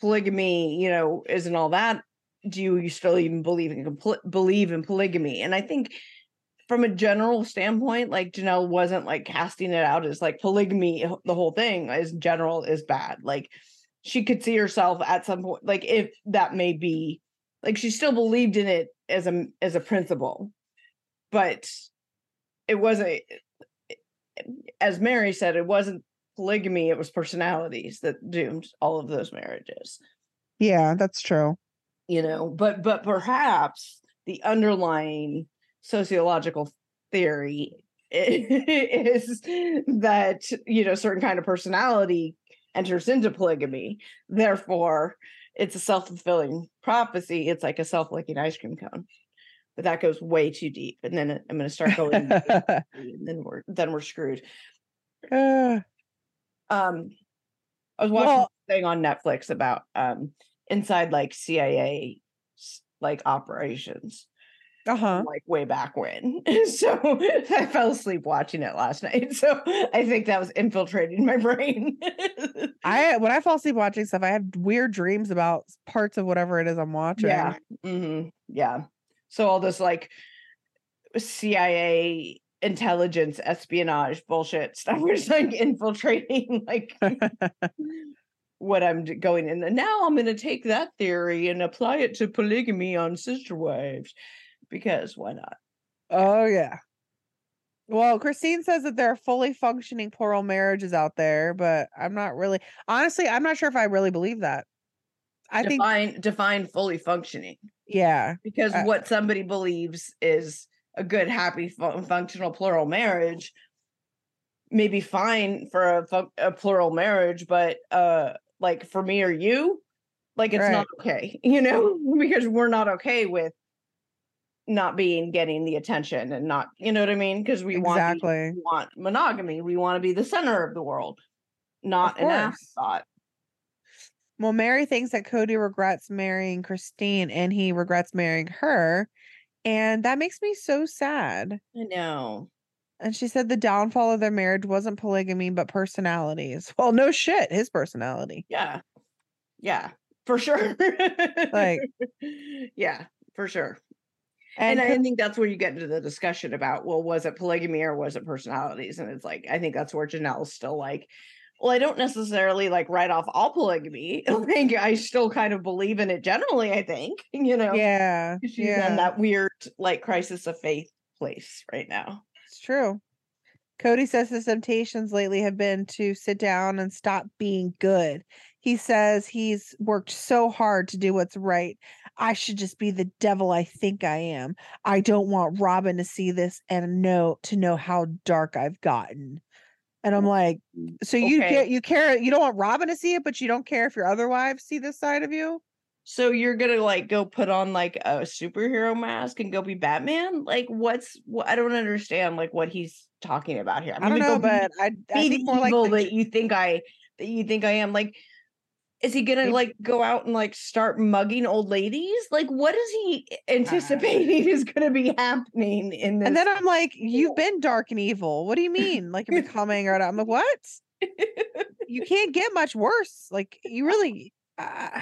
polygamy, you know, isn't all that do you you still even believe in believe in polygamy? And I think from a general standpoint, like Janelle wasn't like casting it out as like polygamy, the whole thing as general is bad. Like she could see herself at some point, like if that may be, like she still believed in it as a as a principle, but it wasn't. Eh, eh, as Meri said, it wasn't polygamy; it was personalities that doomed all of those marriages. Yeah, that's true. You know, but but perhaps the underlying sociological theory is that you know certain kind of personality enters into polygamy. Therefore it's a self-fulfilling prophecy. It's like a self-licking ice cream cone. But that goes way too deep and then i'm going to start going and then we're then we're screwed. Uh, um i was watching Well- thing on netflix about um inside like cia like operations uh-huh. like way back when. so I fell asleep watching it last night. So I think that was infiltrating my brain. I when I fall asleep watching stuff, I have weird dreams about parts of whatever it is I'm watching. yeah. Mm-hmm. Yeah. So all this like CIA intelligence espionage bullshit stuff was like infiltrating like what I'm going in. And now I'm going to take that theory and apply it to polygamy on sister wives because why not? Oh yeah. Well, Christine says that there are fully functioning plural marriages out there, but I'm not really honestly, I'm not sure if I really believe that. I think define define fully functioning. yeah. because Uh, what somebody believes is a good happy fu- functional plural marriage may be fine for a, a plural marriage but uh like for me or you like it's not okay you know because we're not okay with not being getting the attention and not you know what i mean because we want exactly. we want monogamy we want to be the center of the world not an afterthought Well, Meri thinks that Kody regrets marrying Christine and he regrets marrying her. And that makes me so sad. i know And she said the downfall of their marriage wasn't polygamy, but personalities. Well, no shit, his personality. Yeah. Yeah, for sure. Like- yeah, for sure. And, And, I think that's where you get into the discussion about, well, was it polygamy or was it personalities? And it's like, I think that's where Janelle's still like, well, I don't necessarily like write off all polygamy. like, I still kind of believe in it generally, I think, you know, yeah, she's yeah, in that weird, like, crisis of faith place right now. True. Kody says his temptations lately have been to sit down and stop being good. He says he's worked so hard to do what's right. I should just be the devil I think I am. I don't want Robyn to see this and know to know how dark I've gotten. And I'm mm, like, so you Okay. get you care you don't want Robyn to see it, but you don't care if your other wives see this side of you? So you're gonna like go put on like a superhero mask and go be Batman? Like, what's what? I don't understand like what he's talking about here. I'm I don't gonna know, go be- but I, I be more like evil the that you think I that you think I am. Like, is he gonna like go out and like start mugging old ladies? Like, what is he anticipating is gonna be happening in this? And then I'm like, you've been dark and evil. What do you mean? Like you're becoming or I'm like, what? You can't get much worse. Like you really uh,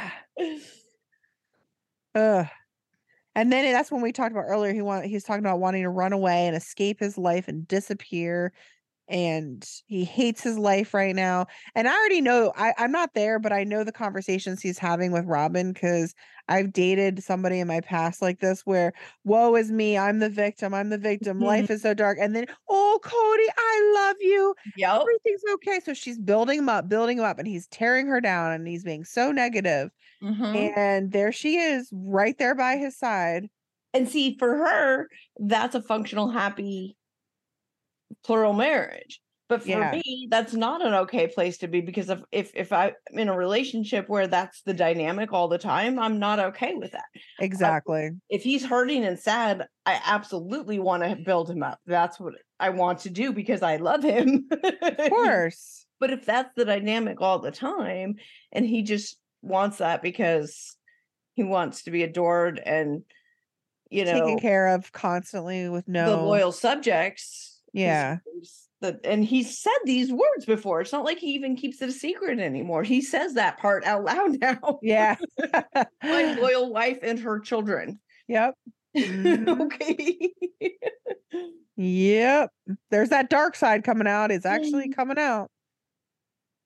ugh. And then that's when we talked about earlier. He want he's talking about wanting to run away and escape his life and disappear. And he hates his life right now. And I already know I, I'm not there, but I know the conversations he's having with Robyn because I've dated somebody in my past like this where woe is me, I'm the victim, I'm the victim, Mhm. life is so dark. And then, oh Kody, I love you. yep. Everything's okay. So she's building him up, building him up, and he's tearing her down and he's being so negative. Mhm. And there she is, right there by his side. And see, for her, that's a functional, happy plural marriage. But for Yeah. me, that's not an okay place to be because if if if I'm in a relationship where that's the dynamic all the time, I'm not okay with that. Exactly. If he's hurting and sad, I absolutely want to build him up. That's what I want to do because I love him. Of course. But if that's the dynamic all the time and he just wants that because he wants to be adored and you know Taken care of constantly with no the loyal subjects. Yeah. that and he's said these words before. It's not like he even keeps it a secret anymore. He says that part out loud now. Yeah. My loyal wife and her children. yep. Mhm. okay. Yep. There's that dark side coming out. It's actually coming out.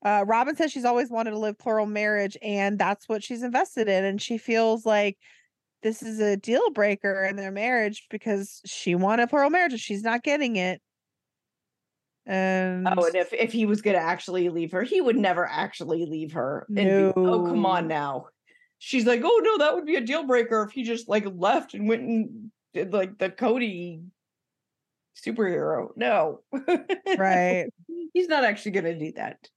Uh, Robyn says she's always wanted to live plural marriage, and that's what she's invested in. And she feels like this is a deal breaker in their marriage because she wanted plural marriage and she's not getting it. And Oh, and if if he was gonna actually leave her, he would never actually leave her. And be, oh, come on now. She's like, oh no, that would be a deal breaker if he just like left and went and did like the Kody superhero. No. right. He's not actually gonna do that.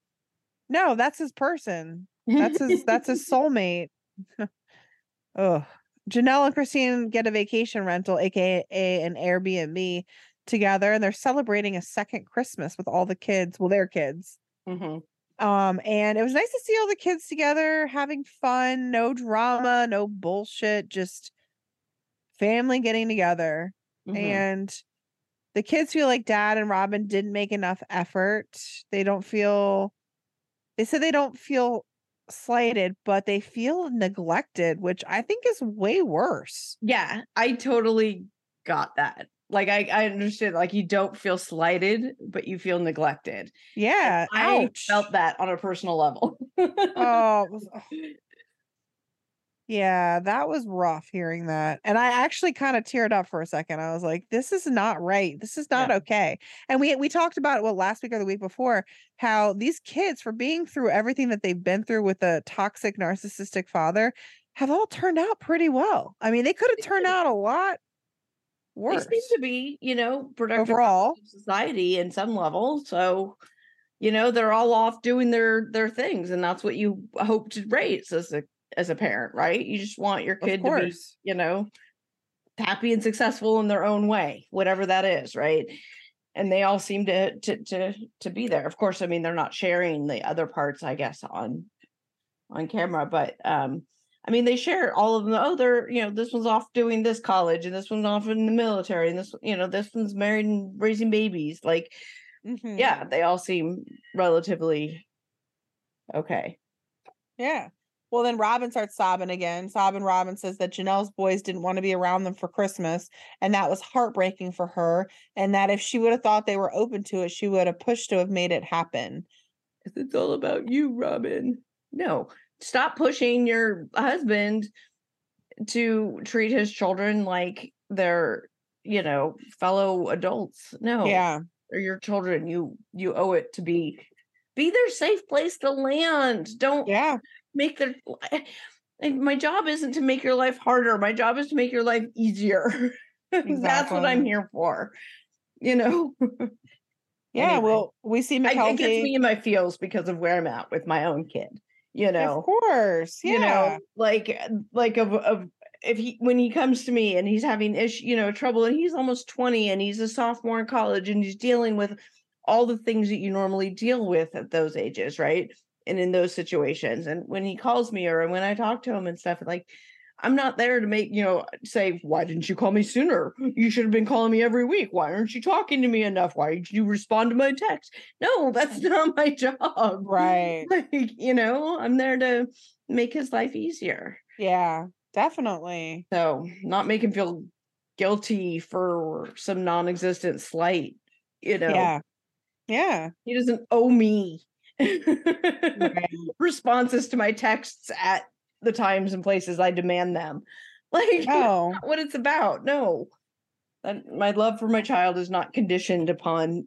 No, that's his person. That's his that's his soulmate. oh. Janelle and Christine get a vacation rental, aka an Airbnb, together, and they're celebrating a second Christmas with all the kids. Well, their kids. Mhm. Um, and it was nice to see all the kids together having fun, no drama, no bullshit, just family getting together. Mhm. And the kids feel like dad and Robyn didn't make enough effort. They don't feel they said they don't feel slighted, but they feel neglected, which I think is way worse. Yeah, I totally got that. Like I, I understood like you don't feel slighted, but you feel neglected. Yeah. I felt that on a personal level. Oh, yeah, that was rough hearing that. And I actually kind of teared up for a second. I was like, this is not right. This is not Yeah. okay. And we we talked about well last week or the week before how these kids for being through everything that they've been through with a toxic narcissistic father have all turned out pretty well. I mean, they could have turned out a lot they worse seem to be, you know, productive overall. society in some level. So, you know, they're all off doing their their things, and that's what you hope to raise as a as a parent, right? You just want your kid to be, you know, happy and successful in their own way, whatever that is, right? And they all seem to to to to be there. Of course, I mean they're not sharing the other parts, I guess, on on camera, but um I mean, they share all of them. Oh, they're, you know, this one's off doing this college and this one's off in the military and this, you know, this one's married and raising babies. Like, Mhm. yeah, they all seem relatively okay. Yeah. Well, then Robyn starts sobbing again. Sobbing Robyn says that Janelle's boys didn't want to be around them for Christmas, and that was heartbreaking for her. And that if she would have thought they were open to it, she would have pushed to have made it happen. 'Cause It's all about you, Robyn. No, stop pushing your husband to treat his children like they're, you know, fellow adults. No, Yeah. or your children. You you owe it to be be their safe place to land. Don't Yeah. Make their eh, and my job isn't to make your life harder my job is to make your life easier that's what i'm here for you know Yeah. Anyway. Well, we see it gets me in my feels because of where i'm at with my own kid you know Of course. Yeah. you know like eh, like of of if he when he comes to me and he's having issue you know trouble and he's almost 20 and he's a sophomore in college and he's dealing with all the things that you normally deal with at those ages right and in those situations and when he calls me or when i talk to him and stuff like i'm not there to make you know say why didn't you call me sooner you should have been calling me every week why aren't you talking to me enough why did you respond to my text no that's not my job Right. like you know i'm there to make his life easier Yeah. Definitely. so not make him feel guilty for some non-existent slight you know Yeah. Yeah. he doesn't owe me Right. responses to my texts at the times and places i demand them like Oh. what it's about no that my love for my child is not conditioned upon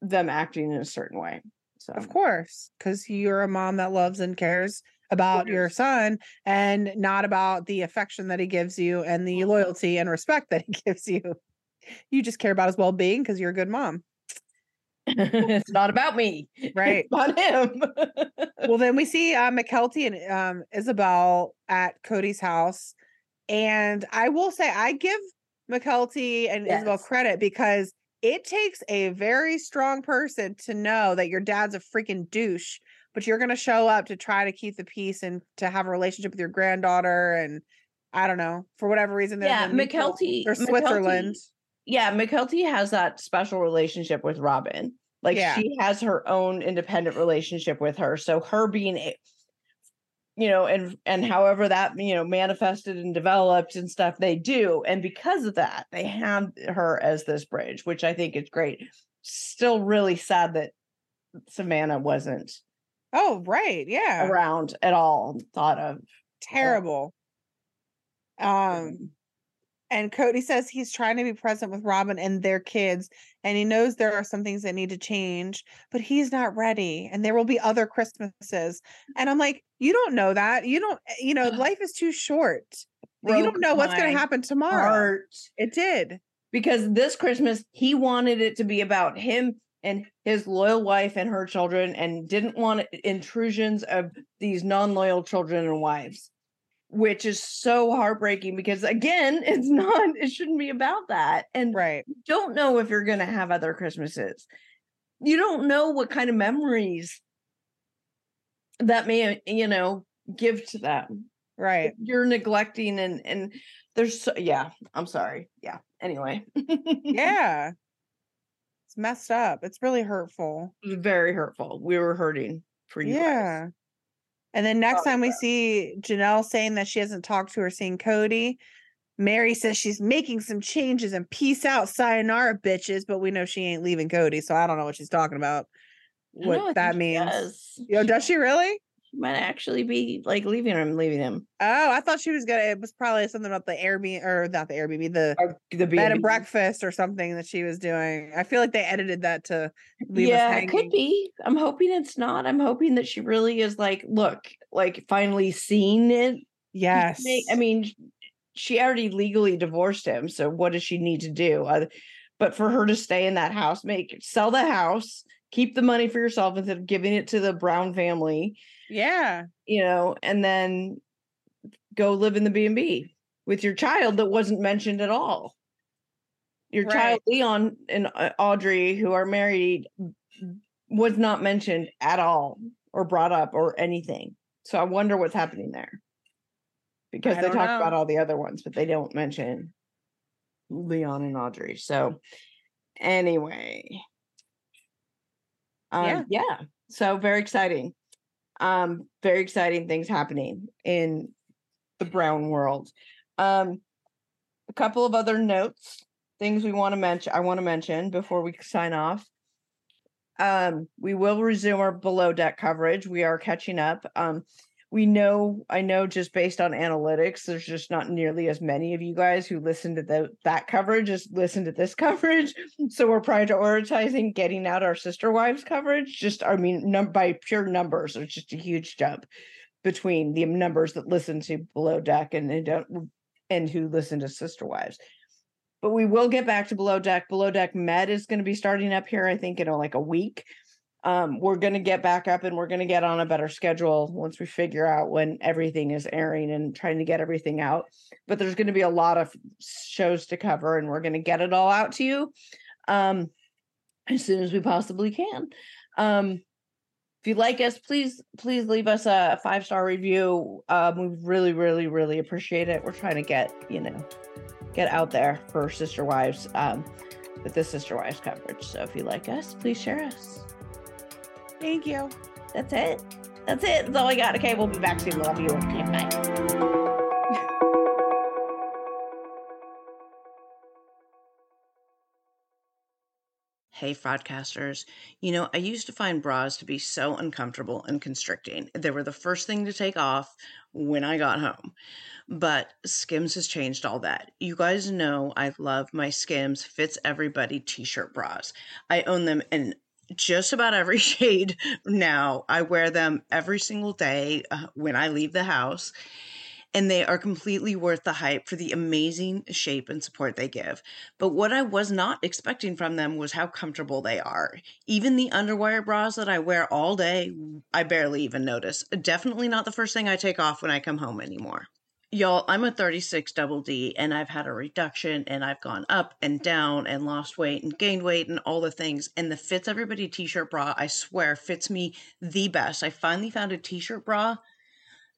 them acting in a certain way so Of course, because you're a mom that loves and cares about your son and not about the affection that he gives you and the mm-hmm. loyalty and respect that he gives you. You just care about his well being because you're a good mom. It's not about me Right. it's about him Well, then we see uh, Mykelti and um, Ysabel at Kody's house. And I will say, I give Mykelti and Ysabel credit because it takes a very strong person to know that your dad's a freaking douche, but you're going to show up to try to keep the peace and to have a relationship with your granddaughter. And I don't know, for whatever reason, Yeah, Mykelti- or Mykelti- Switzerland. Yeah, Mykelti has that special relationship with Robyn. Like Yeah. she has her own independent relationship with her. So her being a- you know, and and however that you know manifested and developed and stuff they do, and because of that, they have her as this bridge, which I think is great. Still, really sad that Savanah wasn't Oh, right. Yeah. around at all, thought of. Terrible. Um, and Kody says he's trying to be present with Robyn and their kids, and he knows there are some things that need to change, but he's not ready. And there will be other Christmases. And I'm like, you don't know that. You don't, eh, you know, life is too short. you don't know what's going to happen tomorrow. Heart. It did. because this Christmas he wanted it to be about him and his loyal wife and her children and didn't want intrusions of these non-loyal children and wives which is so heartbreaking because again it's not it shouldn't be about that and Right. you don't know if you're going to have other christmases you don't know what kind of memories that may you know give to them Right. you're neglecting and and there's so, yeah i'm sorry yeah anyway Yeah. It's messed up. It's really hurtful. very hurtful we were hurting for you Yeah. guys. And then next Sorry, time we see Janelle saying that she hasn't talked to or seen Kody, Meri says she's making some changes and peace out, sayonara, bitches. But we know she ain't leaving Kody, so I don't know what she's talking about. I don't know, I What that means? does. Yo, does she really? Might actually be like leaving him leaving him Oh, I thought she was gonna. It was probably something about the Airbnb or not the Airbnb, the or the bed and B&B. breakfast or something that she was doing. I feel like they edited that to leave yeah it hanging. could be i'm hoping it's not i'm hoping that she really is like look like finally seeing it Yes. I mean, she already legally divorced him, so what does she need to do? Uh, but for her to stay in that house, make sell the house, keep the money for yourself instead of giving it to the Brown family, yeah. you know, and then go live in the B and B with your child that wasn't mentioned at all. Your child Leon and uh, Audrey, who are married, was not mentioned at all or brought up or anything. So I wonder what's happening there. Because I they talk about all the other ones, but they don't mention Leon and Audrey. So anyway. Um, Yeah. yeah. So very exciting. Um, very exciting things happening in the brown world. Um, a couple of other notes, things we want to mention. I want to mention before we sign off. Um, we will resume our below deck coverage. We are catching up. Um, we know, I know, just based on analytics, there's just not nearly as many of you guys who listen to the, that coverage as listen to this coverage. So we're prioritizing getting out our sister wives coverage. Just, I mean, num- by pure numbers, it's just a huge jump between the numbers that listen to below deck and they don't and who listen to sister wives but we will get back to below deck below deck med is going to be starting up here i think in like a week um we're going to get back up and we're going to get on a better schedule once we figure out when everything is airing and trying to get everything out. But there's going to be a lot of shows to cover and we're going to get it all out to you um as soon as we possibly can. Um if you like us please please leave us a five star review. Um we really really really appreciate it. We're trying to get you know get out there for sister wives um with the sister wives coverage. So if you like us please share us Thank you. that's it that's it that's all i got okay we'll be back soon love you okay bye Hey, fraudcasters. You know, I used to find bras to be so uncomfortable and constricting. They were the first thing to take off when I got home. But Skims has changed all that. You guys know I love my Skims Fits Everybody t shirt bras. I own them in just about every shade now. I wear them every single day uh, when I leave the house and they are completely worth the hype for the amazing shape and support they give. But what I was not expecting from them was how comfortable they are. Even the underwire bras that I wear all day, I barely even notice. Definitely not the first thing I take off when I come home anymore. Y'all, I'm a 36 double D and I've had a reduction and I've gone up and down and lost weight and gained weight and all the things. And the Fits Everybody t shirt bra, I swear, fits me the best. I finally found a t shirt bra